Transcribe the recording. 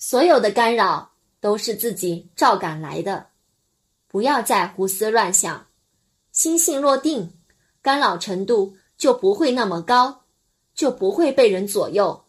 所有的干扰都是自己照赶来的。不要再胡思乱想心性若定干扰程度就不会那么高就不会被人左右。